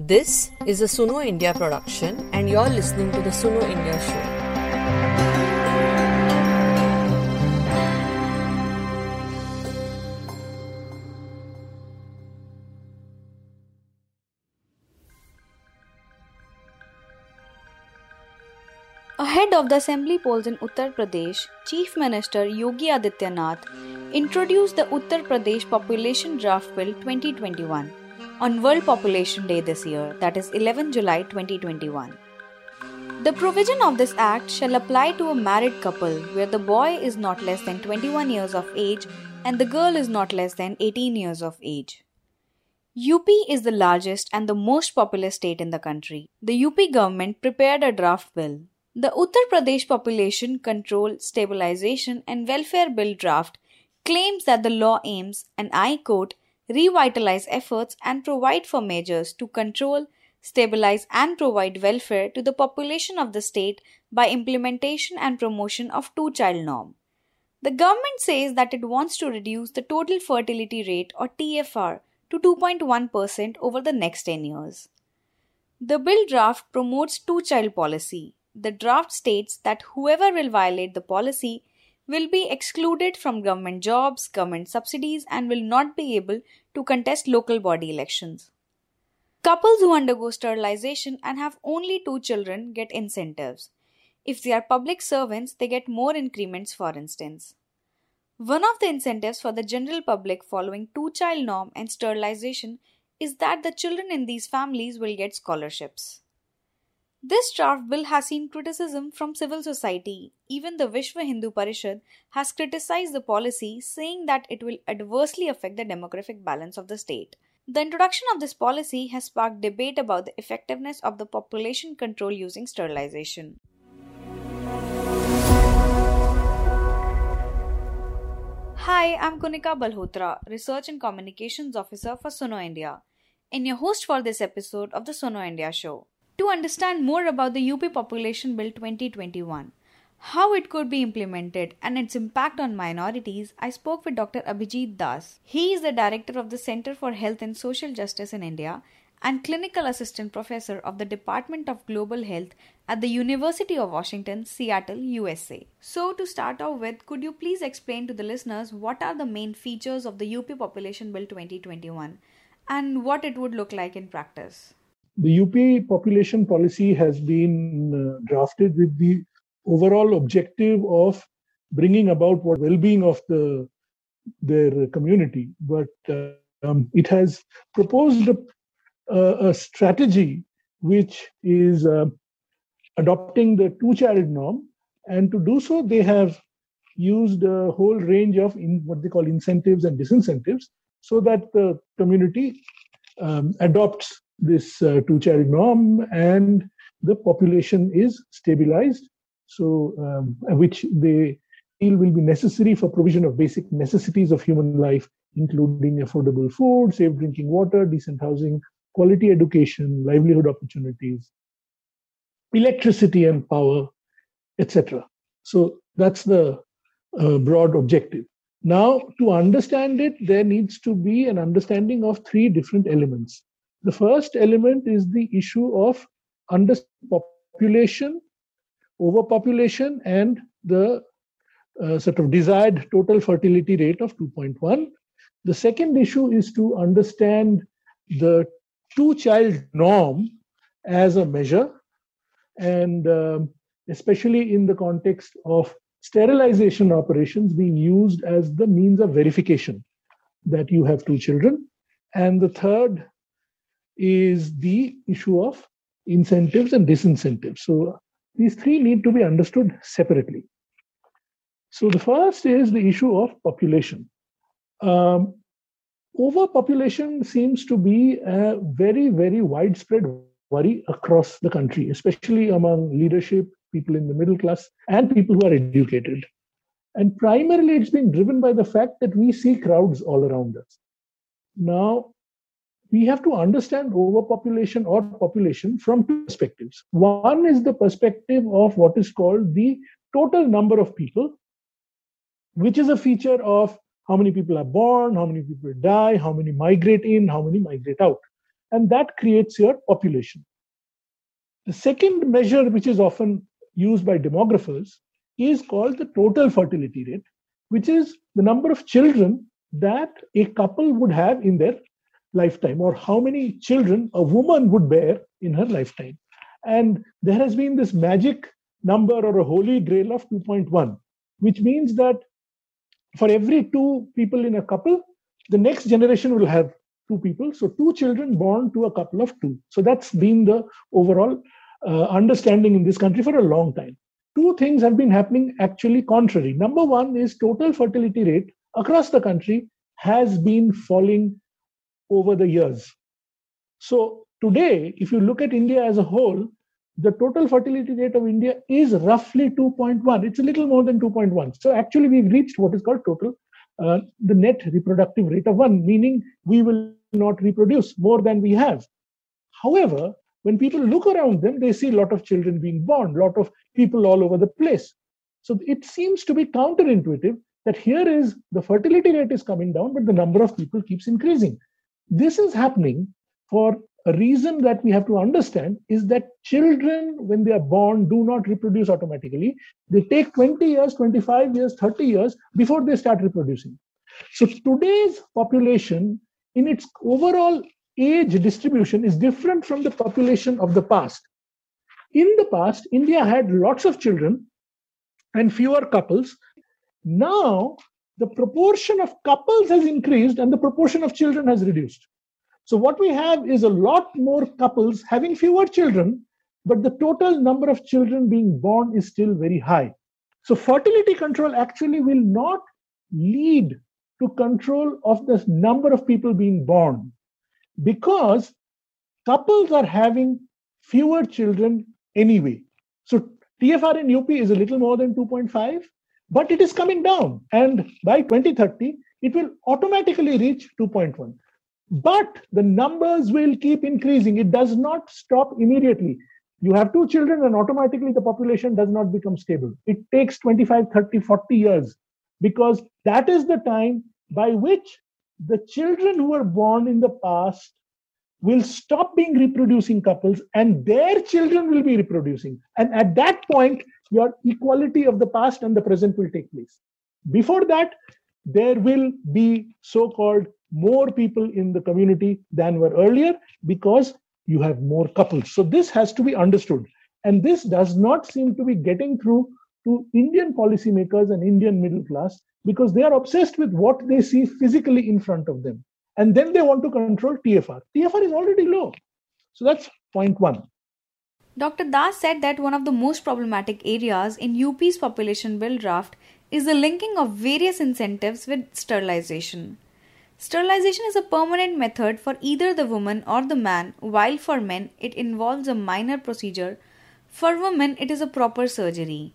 This is a Suno India production, and you're listening to the Suno India show. Ahead of the assembly polls in Uttar Pradesh, Chief Minister Yogi Adityanath introduced the Uttar Pradesh Population Draft Bill 2021 on World Population Day this year, that is 11 July 2021. The provision of this act shall apply to a married couple where the boy is not less than 21 years of age and the girl is not less than 18 years of age. UP is the largest and the most populous state in the country. The UP government prepared a draft bill. The Uttar Pradesh Population Control, Stabilization and Welfare Bill draft claims that the law aims, and I quote, revitalize efforts and provide for measures to control, stabilize, and provide welfare to the population of the state by implementation and promotion of two child norm. The government says that it wants to reduce the total fertility rate or TFR to 2.1% over the next 10 years. The bill draft promotes two child policy. The draft states that whoever will violate the policy will be excluded from government jobs, government subsidies, and will not be able to contest local body elections. Couples who undergo sterilization and have only two children get incentives. If they are public servants, they get more increments, for instance. One of the incentives for the general public following two child norm and sterilization is that the children in these families will get scholarships. This draft bill has seen criticism from civil society. Even the Vishwa Hindu Parishad has criticized the policy, saying that it will adversely affect the demographic balance of the state. The introduction of this policy has sparked debate about the effectiveness of the population control using sterilization. Hi, I'm Kunika Balhotra, Research and Communications Officer for Suno India, and your host for this episode of the Suno India Show. To understand more about the UP Population Bill 2021, how it could be implemented, and its impact on minorities, I spoke with Dr. Abhijit Das. He is the director of the Center for Health and Social Justice in India and clinical assistant professor of the Department of Global Health at the University of Washington, Seattle, USA. So, to start off with, could you please explain to the listeners what are the main features of the UP Population Bill 2021 and what it would look like in practice? The UP population policy has been uh, drafted with the overall objective of bringing about what well-being of the their community, but uh, um, it has proposed a, a, a strategy which is uh, adopting the two-child norm, and to do so, they have used a whole range of in, what they call incentives and disincentives, so that the community um, adopts this uh, two child norm and the population is stabilized. So um, which they feel will be necessary for provision of basic necessities of human life including affordable food safe drinking water decent housing quality education livelihood opportunities electricity and power etc so that's the uh, broad objective. Now to understand it there needs to be an understanding of three different elements the first element is the issue of underpopulation, overpopulation, and the uh, sort of desired total fertility rate of 2.1. The second issue is to understand the two child norm as a measure, and um, especially in the context of sterilization operations being used as the means of verification that you have two children. And the third is the issue of incentives and disincentives. So these three need to be understood separately. So the first is the issue of population. Um, overpopulation seems to be a very, very widespread worry across the country, especially among leadership, people in the middle class, and people who are educated. And primarily, it's being driven by the fact that we see crowds all around us. Now, we have to understand overpopulation or population from two perspectives. One is the perspective of what is called the total number of people, which is a feature of how many people are born, how many people die, how many migrate in, how many migrate out. and that creates your population. The second measure, which is often used by demographers, is called the total fertility rate, which is the number of children that a couple would have in their lifetime, or how many children a woman would bear in her lifetime. And there has been this magic number or a holy grail of 2.1, which means that for every two people in a couple, the next generation will have two people. So, two children born to a couple of two. So, that's been the overall uh, understanding in this country for a long time. Two things have been happening actually contrary. Number one is total fertility rate across the country has been falling over the years. So, today, if you look at India as a whole, the total fertility rate of India is roughly 2.1. It's a little more than 2.1. So actually, we've reached what is called total, uh, the net reproductive rate of one, meaning we will not reproduce more than we have. However, when people look around them, they see a lot of children being born, a lot of people all over the place. So it seems to be counterintuitive that here is the fertility rate is coming down, but the number of people keeps increasing. This is happening for a reason that we have to understand is that children, when they are born, do not reproduce automatically. They take 20 years, 25 years, 30 years before they start reproducing. So today's population, in its overall age distribution, is different from the population of the past. In the past, India had lots of children and fewer couples. Now, the proportion of couples has increased and the proportion of children has reduced. So what we have is a lot more couples having fewer children, but the total number of children being born is still very high. So fertility control actually will not lead to control of the number of people being born because couples are having fewer children anyway. So TFR in UP is a little more than 2.5, but it is coming down. And by 2030, it will automatically reach 2.1. But the numbers will keep increasing. It does not stop immediately. You have two children, and automatically the population does not become stable. It takes 25, 30, 40 years because that is the time by which the children who were born in the past will stop being reproducing couples and their children will be reproducing. And at that point, your equality of the past and the present will take place. Before that, there will be so called more people in the community than were earlier because you have more couples. So this has to be understood. And this does not seem to be getting through to Indian policymakers and Indian middle class because they are obsessed with what they see physically in front of them. And then they want to control TFR. TFR is already low. So that's point one. Dr. Das said that one of the most problematic areas in UP's population bill draft is the linking of various incentives with sterilization. Sterilization is a permanent method for either the woman or the man, while for men it involves a minor procedure. For women, it is a proper surgery.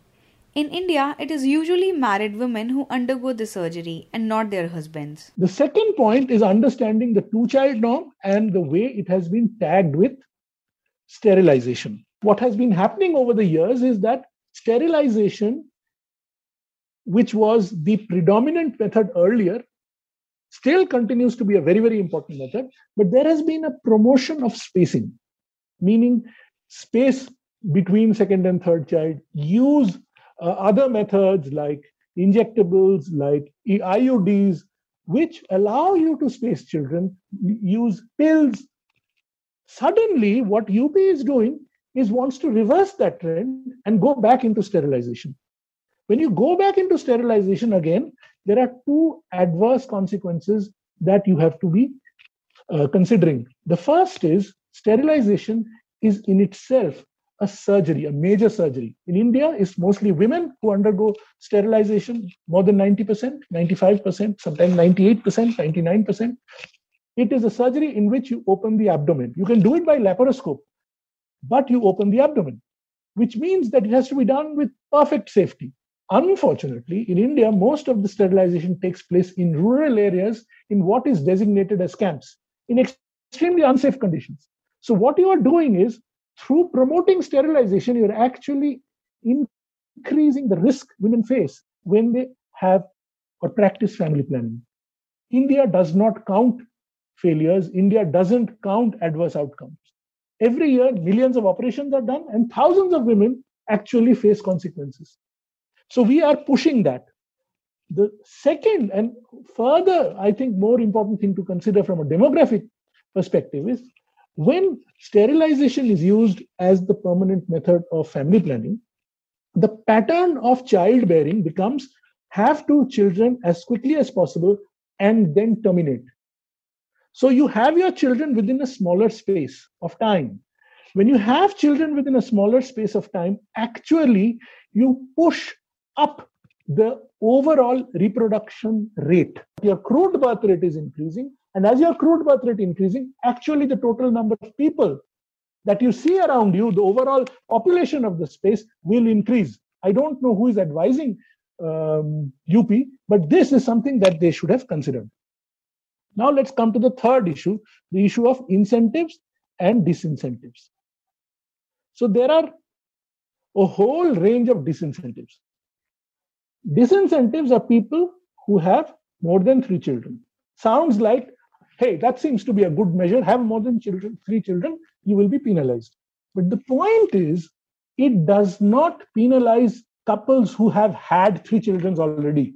In India, it is usually married women who undergo the surgery and not their husbands. The second point is understanding the two child norm and the way it has been tagged with sterilization. What has been happening over the years is that sterilization, which was the predominant method earlier, still continues to be a very, very important method, but there has been a promotion of spacing, meaning space between second and third child, use uh, other methods like injectables, like IUDs, which allow you to space children, use pills. Suddenly, what UP is doing is wants to reverse that trend and go back into sterilization. When you go back into sterilization again, there are two adverse consequences that you have to be uh, considering. The first is sterilization is in itself a surgery, a major surgery. In India, it's mostly women who undergo sterilization, more than 90%, 95%, sometimes 98%, 99%. It is a surgery in which you open the abdomen. You can do it by laparoscope, but you open the abdomen, which means that it has to be done with perfect safety. Unfortunately, in India, most of the sterilization takes place in rural areas in what is designated as camps, in extremely unsafe conditions. So, what you are doing is through promoting sterilization, you're actually increasing the risk women face when they have or practice family planning. India does not count failures, India doesn't count adverse outcomes. Every year, millions of operations are done, and thousands of women actually face consequences. So we are pushing that. The second and further, I think, more important thing to consider from a demographic perspective is when sterilization is used as the permanent method of family planning, the pattern of childbearing becomes have two children as quickly as possible and then terminate. So you have your children within a smaller space of time. When you have children within a smaller space of time, actually you push up the overall reproduction rate. Your crude birth rate is increasing. And as your crude birth rate increasing, actually the total number of people that you see around you, the overall population of the space will increase. I don't know who is advising um, UP, but this is something that they should have considered. Now let's come to the third issue, the issue of incentives and disincentives. So there are a whole range of disincentives. Disincentives are people who have more than three children. Sounds like, hey, that seems to be a good measure. Have more than children, three children, you will be penalized. But the point is, it does not penalize couples who have had three children already.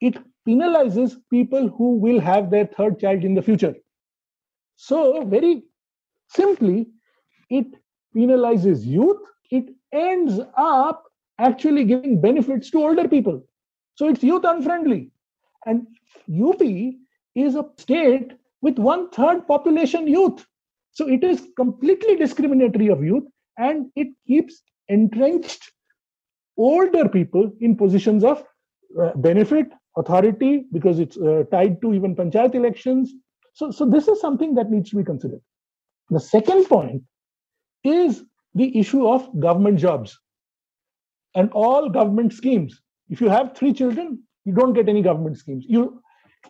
It penalizes people who will have their third child in the future. So, very simply, it penalizes youth. It ends up actually giving benefits to older people. So it's youth unfriendly. And UP is a state with one third population youth. So it is completely discriminatory of youth and it keeps entrenched older people in positions of uh, benefit, authority, because it's uh, tied to even panchayat elections. So, so this is something that needs to be considered. The second point is the issue of government jobs and all government schemes. If you have three children, you don't get any government schemes. You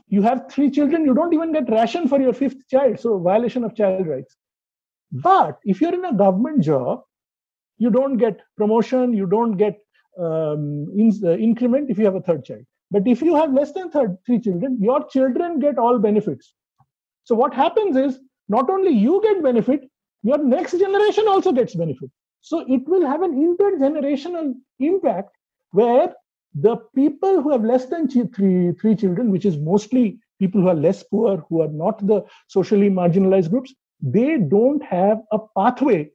you have three children, you don't even get ration for your fifth child. So violation of child rights. But if you're in a government job, you don't get promotion, you don't get um, in, uh, increment if you have a third child. But if you have less than third, three children, your children get all benefits. So what happens is not only you get benefit, your next generation also gets benefit. So it will have an intergenerational impact where the people who have less than three, three children, which is mostly people who are less poor, who are not the socially marginalized groups, they don't have a pathway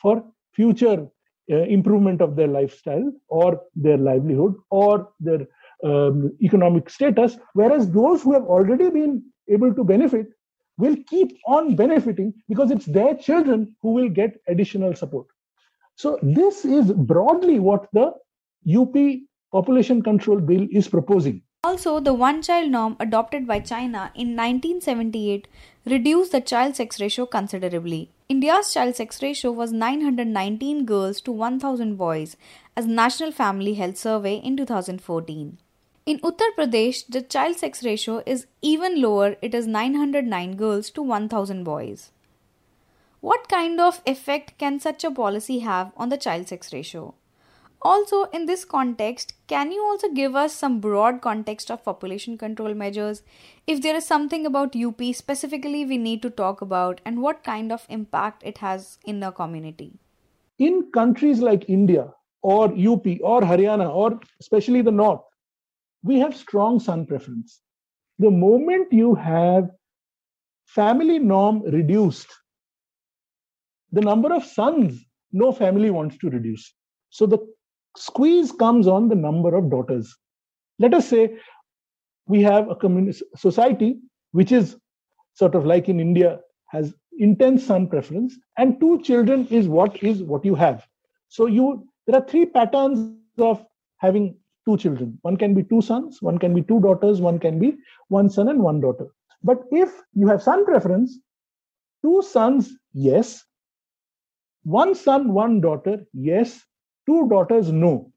for future uh, improvement of their lifestyle or their livelihood or their um, economic status. Whereas those who have already been able to benefit will keep on benefiting because it's their children who will get additional support. So this is broadly what the UP population control bill is proposing. Also, the one child norm adopted by China in 1978 reduced the child sex ratio considerably. India's child sex ratio was 919 girls to 1000 boys as National Family Health Survey in 2014. In Uttar Pradesh, the child sex ratio is even lower, it is 909 girls to 1000 boys. What kind of effect can such a policy have on the child sex ratio? Also, in this context, can you also give us some broad context of population control measures? If there is something about UP specifically we need to talk about, and what kind of impact it has in the community? In countries like India or UP or Haryana or especially the North, we have strong son preference. The moment you have family norm reduced the number of sons no family wants to reduce. So the squeeze comes on the number of daughters. Let us say we have a communist society which is sort of like in India has intense son preference, and two children is what is what you have. So you there are three patterns of having two children. One can be two sons, one can be two daughters, one can be one son and one daughter. But if you have son preference, two sons, yes, one son, one daughter, yes. Two daughters, no.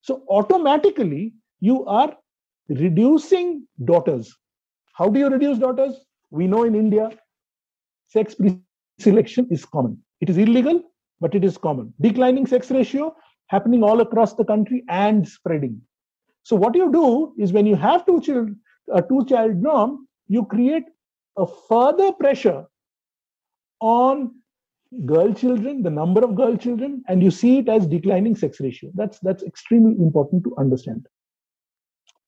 So automatically you are reducing daughters. How do you reduce daughters? We know in India, sex pre-selection is common. It is illegal, but it is common. Declining sex ratio happening all across the country and spreading. So what you do is when you have two children, a two-child norm, you create a further pressure on girl children, the number of girl children, and you see it as declining sex ratio. That's that's extremely important to understand.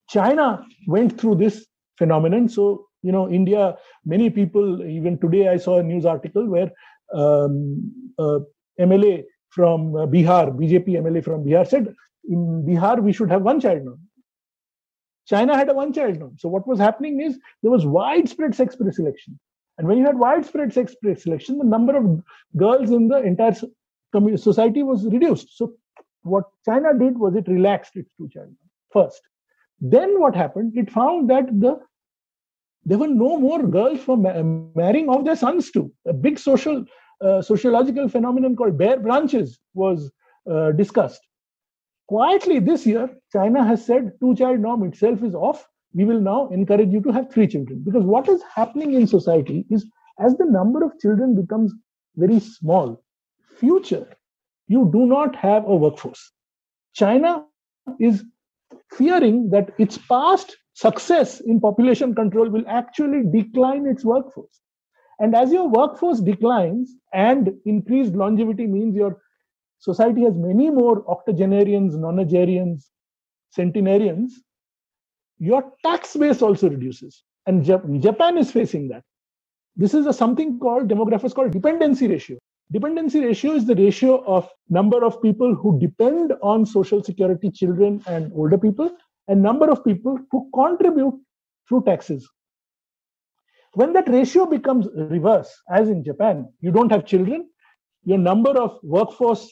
China went through this phenomenon. So you know, India, many people, even today, I saw a news article where um, uh, MLA from Bihar, BJP MLA from Bihar said, in Bihar we should have one child norm. China had a one child norm. So what was happening is there was widespread sex preselection. And when you had widespread sex selection, the number of girls in the entire society was reduced. So what China did was it relaxed its two child first. Then what happened? It found that the there were no more girls for ma- marrying off their sons to. A big social uh, sociological phenomenon called bare branches was uh, discussed. Quietly this year, China has said two child norm itself is off we will now encourage you to have three children. Because what is happening in society is as the number of children becomes very small, future, you do not have a workforce. China is fearing that its past success in population control will actually decline its workforce. And as your workforce declines and increased longevity means your society has many more octogenarians, nonagenarians, centenarians, your tax base also reduces. And Japan is facing that. This is a something called demographers called dependency ratio. Dependency ratio is the ratio of number of people who depend on social security, children and older people, and number of people who contribute through taxes. When that ratio becomes reverse, as in Japan, you don't have children, your number of workforce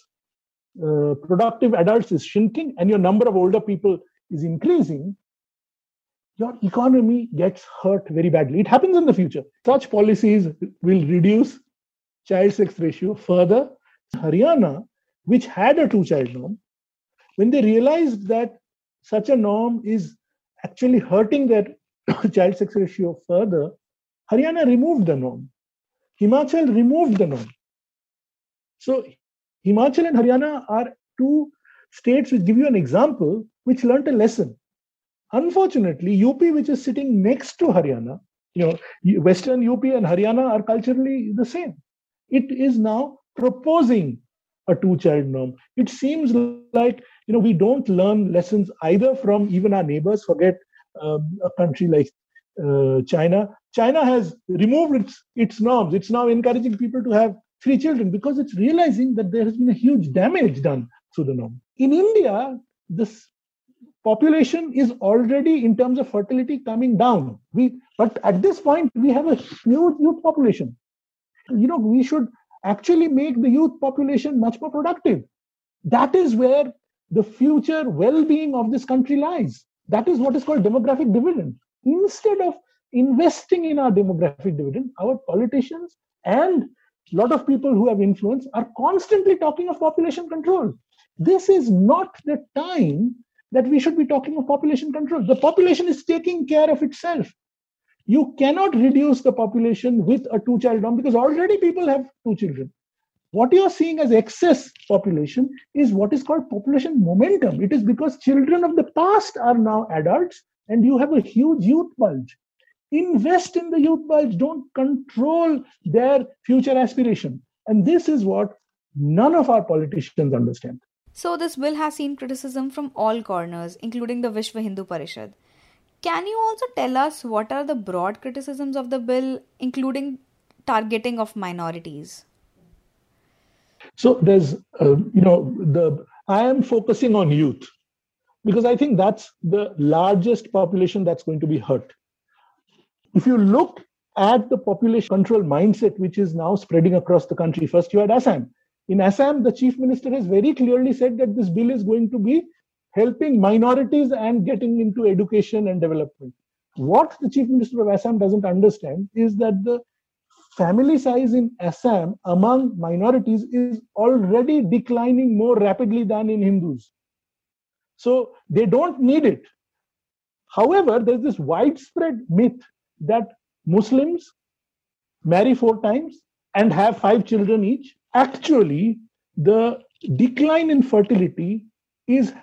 uh, productive adults is shrinking, and your number of older people is increasing, your economy gets hurt very badly. It happens in the future. Such policies will reduce child sex ratio further. Haryana, which had a two child norm, when they realized that such a norm is actually hurting their child sex ratio further, Haryana removed the norm. Himachal removed the norm. So Himachal and Haryana are two states which give you an example which learned a lesson. Unfortunately, UP, which is sitting next to Haryana, you know, Western UP and Haryana are culturally the same. It is now proposing a two-child norm. It seems like you know we don't learn lessons either from even our neighbors. Forget um, a country like uh, China. China has removed its its norms. It's now encouraging people to have three children because it's realizing that there has been a huge damage done through the norm. In India, this population is already in terms of fertility coming down. We but at this point we have a huge youth population. You know we should actually make the youth population much more productive. That is where the future well-being of this country lies. That is what is called demographic dividend. Instead of investing in our demographic dividend our politicians and a lot of people who have influence are constantly talking of population control this is not the time that we should be talking of population control. The population is taking care of itself. You cannot reduce the population with a two child norm because already people have two children. What you are seeing as excess population is what is called population momentum. It is because children of the past are now adults and you have a huge youth bulge. Invest in the youth bulge, don't control their future aspiration. And this is what none of our politicians understand. So, this bill has seen criticism from all corners, including the Vishwa Hindu Parishad. Can you also tell us what are the broad criticisms of the bill, including targeting of minorities? So, there's, uh, you know, the I am focusing on youth because I think that's the largest population that's going to be hurt. If you look at the population control mindset, which is now spreading across the country, first you had Assam, in Assam, the chief minister has very clearly said that this bill is going to be helping minorities and getting into education and development. What the chief minister of Assam doesn't understand is that the family size in Assam among minorities is already declining more rapidly than in Hindus. So they don't need it. However, there's this widespread myth that Muslims marry four times and have five children each, actually the decline in fertility is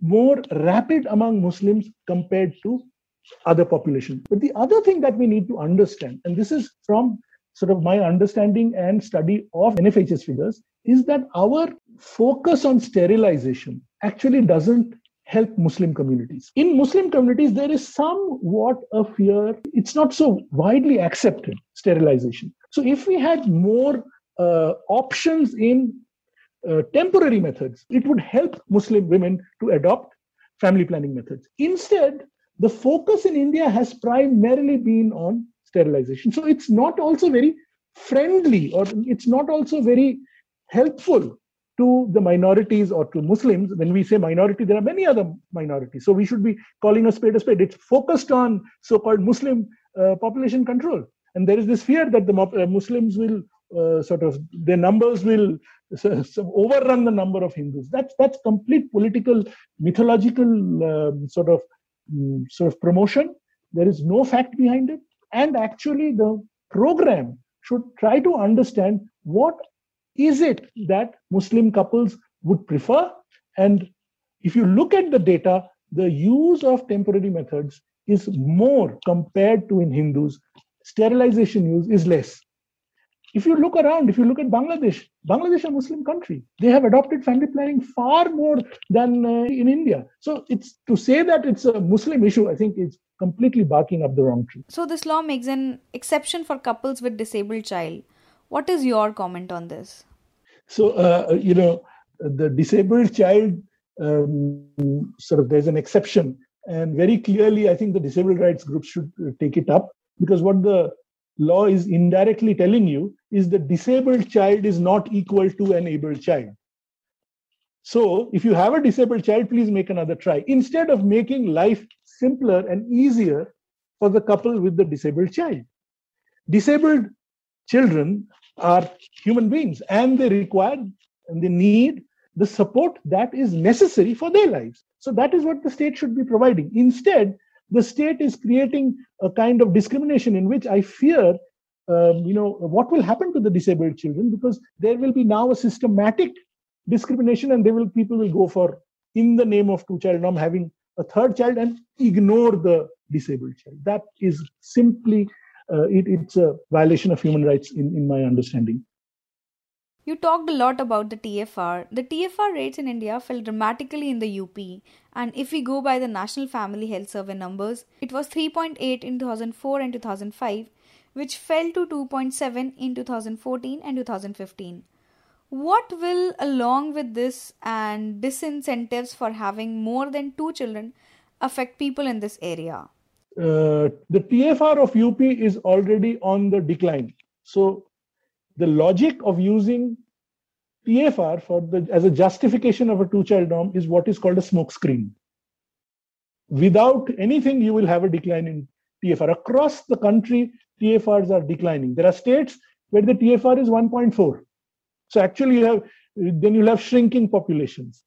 more rapid among Muslims compared to other population. But the other thing that we need to understand, and this is from sort of my understanding and study of NFHS figures, is that our focus on sterilization actually doesn't help Muslim communities. In Muslim communities, there is somewhat a fear. It's not so widely accepted, sterilization. So if we had more uh, options in uh, temporary methods, it would help Muslim women to adopt family planning methods. Instead, the focus in India has primarily been on sterilization. So it's not also very friendly or it's not also very helpful to the minorities or to Muslims. When we say minority, there are many other minorities. So we should be calling a spade a spade. It's focused on so called Muslim uh, population control. And there is this fear that the uh, Muslims will uh, sort of, their numbers will so, so overrun the number of Hindus. That's, that's complete political, mythological um, sort of um, sort of promotion. There is no fact behind it. And actually, the program should try to understand what is it that Muslim couples would prefer? And if you look at the data, the use of temporary methods is more compared to in Hindus. Sterilization use is less. If you look around, if you look at Bangladesh, Bangladesh is a Muslim country. They have adopted family planning far more than uh, in India. So it's to say that it's a Muslim issue, I think it's completely barking up the wrong tree. So this law makes an exception for couples with disabled child. What is your comment on this? So, uh, you know, the disabled child, um, sort of, there's an exception. And very clearly, I think the disabled rights groups should uh, take it up because what the law is indirectly telling you is the disabled child is not equal to an able child. So, if you have a disabled child, please make another try. Instead of making life simpler and easier for the couple with the disabled child. Disabled children are human beings and they require and they need the support that is necessary for their lives. So that is what the state should be providing. Instead, the state is creating a kind of discrimination in which I fear, um, you know, what will happen to the disabled children because there will be now a systematic discrimination and they will people will go for in the name of two child norm having a third child and ignore the disabled child. That is simply Uh, it, it's a violation of human rights in, in my understanding. You talked a lot about the TFR. The TFR rates in India fell dramatically in the UP, and if we go by the National Family Health Survey numbers, it was 3.8 in 2004 and 2005, which fell to 2.7 in 2014 and 2015. What will, along with this and disincentives for having more than two children, affect people in this area? Uh, the TFR of UP is already on the decline. So the logic of using TFR for the as a justification of a two-child norm is what is called a smokescreen. Without anything, you will have a decline in TFR. Across the country, TFRs are declining. There are states where the TFR is 1.4. So actually, you have then you'll have shrinking populations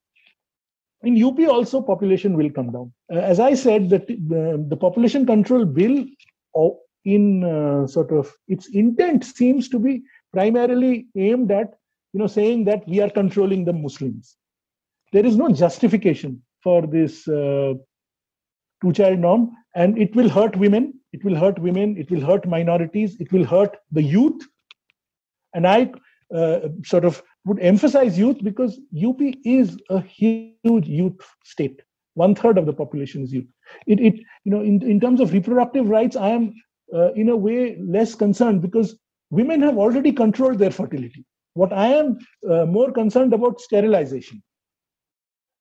in UP also population will come down. Uh, as I said, that the, the population control bill in uh, sort of its intent seems to be primarily aimed at you know saying that we are controlling the Muslims. There is no justification for this uh, two-child norm, and it will hurt women. It will hurt women. It will hurt minorities. It will hurt the youth. And I uh, sort of would emphasize youth because UP is a huge youth state. One third of the population is youth. It, it you know, in, in terms of reproductive rights, I am uh, in a way less concerned because women have already controlled their fertility. What I am uh, more concerned about sterilization.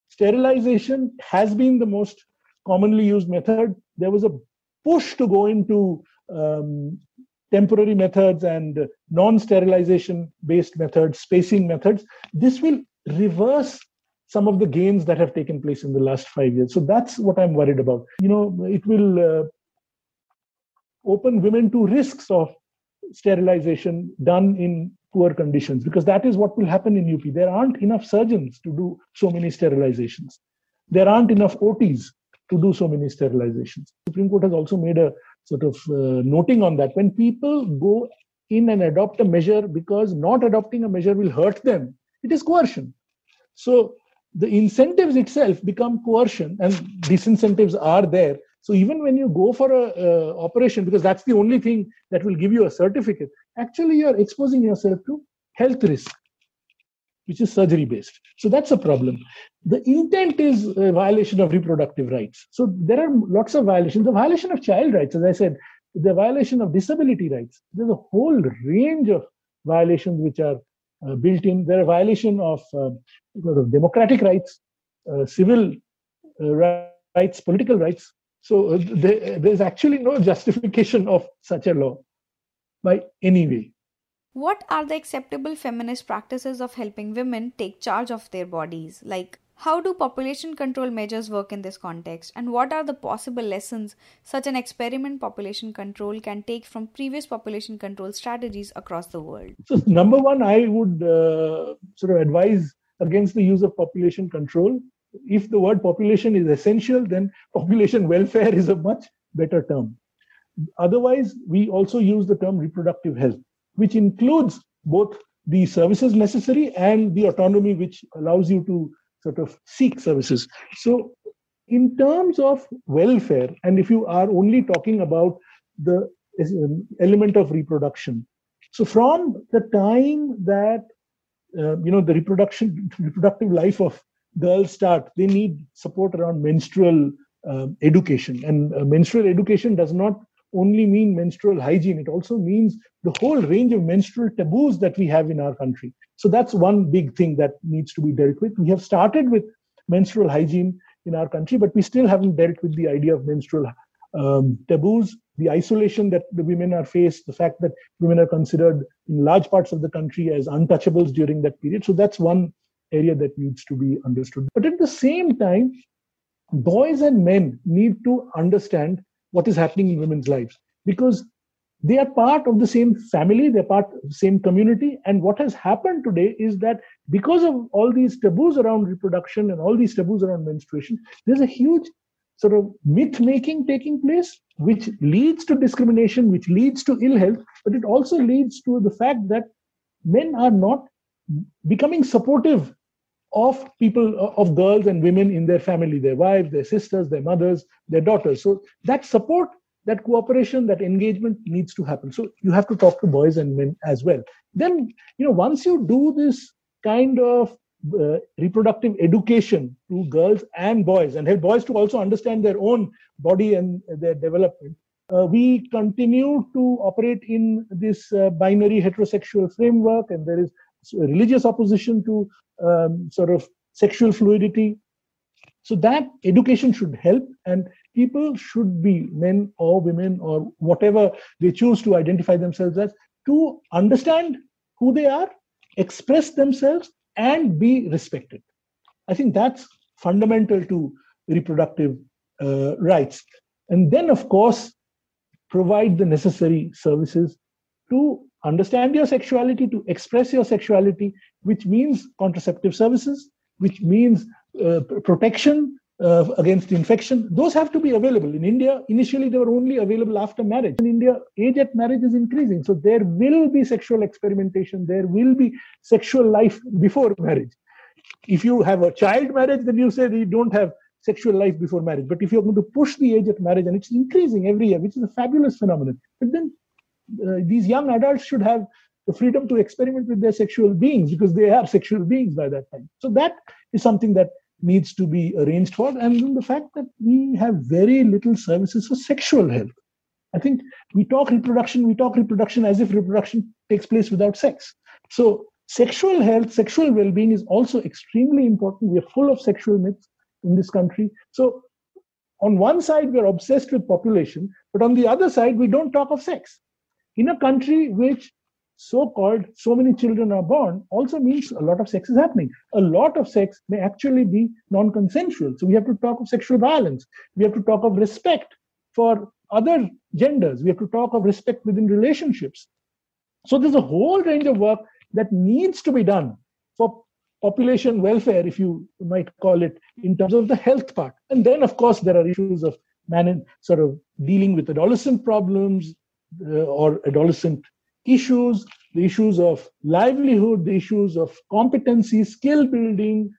Sterilization has been the most commonly used method. There was a push to go into um, temporary methods and non-sterilization based methods, spacing methods, this will reverse some of the gains that have taken place in the last five years. So that's what I'm worried about. You know, it will uh, open women to risks of sterilization done in poor conditions because that is what will happen in UP. There aren't enough surgeons to do so many sterilizations. There aren't enough OTs to do so many sterilizations. Supreme Court has also made a sort of uh, noting on that. When people go in and adopt a measure because not adopting a measure will hurt them, it is coercion. So the incentives itself become coercion and disincentives are there. So even when you go for a uh, operation, because that's the only thing that will give you a certificate, actually you're exposing yourself to health risk, which is surgery based. So that's a problem. The intent is a violation of reproductive rights. So there are lots of violations. The violation of child rights, as I said, the violation of disability rights. There's a whole range of violations which are uh, built in. There are violation of, uh, of democratic rights, uh, civil uh, rights, political rights. So uh, there, there's actually no justification of such a law by any way. What are the acceptable feminist practices of helping women take charge of their bodies? Like, how do population control measures work in this context? And what are the possible lessons such an experiment population control can take from previous population control strategies across the world? So, number one, I would uh, sort of advise against the use of population control if the word population is essential, then population welfare is a much better term. Otherwise, we also use the term reproductive health, which includes both the services necessary and the autonomy which allows you to sort of seek services. So, in terms of welfare, and if you are only talking about the element of reproduction, so from the time that uh, you know the reproduction reproductive life of girls start, they need support around menstrual uh, education. And uh, menstrual education does not only mean menstrual hygiene, it also means the whole range of menstrual taboos that we have in our country. So that's one big thing that needs to be dealt with. We have started with menstrual hygiene in our country, but we still haven't dealt with the idea of menstrual um, taboos, the isolation that the women are faced, the fact that women are considered in large parts of the country as untouchables during that period. So that's one area that needs to be understood. But at the same time, boys and men need to understand what is happening in women's lives because they are part of the same family, they're part of the same community. And what has happened today is that because of all these taboos around reproduction and all these taboos around menstruation, there's a huge sort of myth making taking place, which leads to discrimination, which leads to ill health, but it also leads to the fact that men are not becoming supportive of people of girls and women in their family their wives their sisters their mothers their daughters. So that support that cooperation that engagement needs to happen. So you have to talk to boys and men as well. Then you know once you do this kind of uh, reproductive education to girls and boys and help boys to also understand their own body and their development uh, we continue to operate in this uh, binary heterosexual framework and there is religious opposition to um, sort of sexual fluidity. So that education should help, and people should be men or women or whatever they choose to identify themselves as to understand who they are, express themselves, and be respected. I think that's fundamental to reproductive uh, rights. And then, of course, provide the necessary services to understand your sexuality, to express your sexuality, which means contraceptive services, which means uh, protection uh, against infection. Those have to be available. In India, initially they were only available after marriage. In India, age at marriage is increasing. So there will be sexual experimentation, there will be sexual life before marriage. If you have a child marriage, then you say you don't have sexual life before marriage. But if you're going to push the age at marriage, and it's increasing every year, which is a fabulous phenomenon, but then uh, these young adults should have the freedom to experiment with their sexual beings because they are sexual beings by that time. So that is something that needs to be arranged for. And then the fact that we have very little services for sexual health. I think we talk reproduction, we talk reproduction as if reproduction takes place without sex. So sexual health, sexual well-being is also extremely important. We are full of sexual myths in this country. So on one side, we're obsessed with population, but on the other side, we don't talk of sex in a country which so-called so many children are born also means a lot of sex is happening. A lot of sex may actually be non-consensual. So we have to talk of sexual violence. We have to talk of respect for other genders. We have to talk of respect within relationships. So there's a whole range of work that needs to be done for population welfare if you might call it in terms of the health part. And then of course there are issues of man sort of dealing with adolescent problems uh, or adolescent issues, the issues of livelihood, the issues of competency, skill building.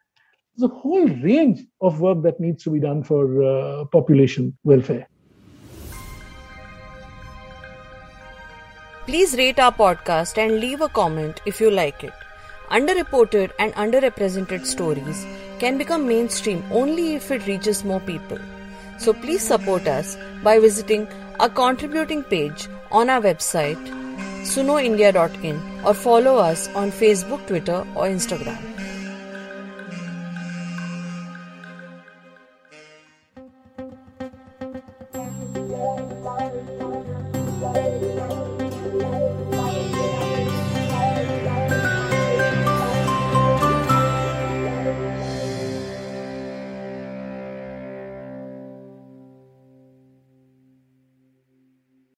There's a whole range of work that needs to be done for uh, population welfare. Please rate our podcast and leave a comment if you like it. Underreported and underrepresented stories can become mainstream only if it reaches more people. So please support us by visiting our contributing page on our website sunoindia.in or follow us on Facebook, Twitter, or Instagram.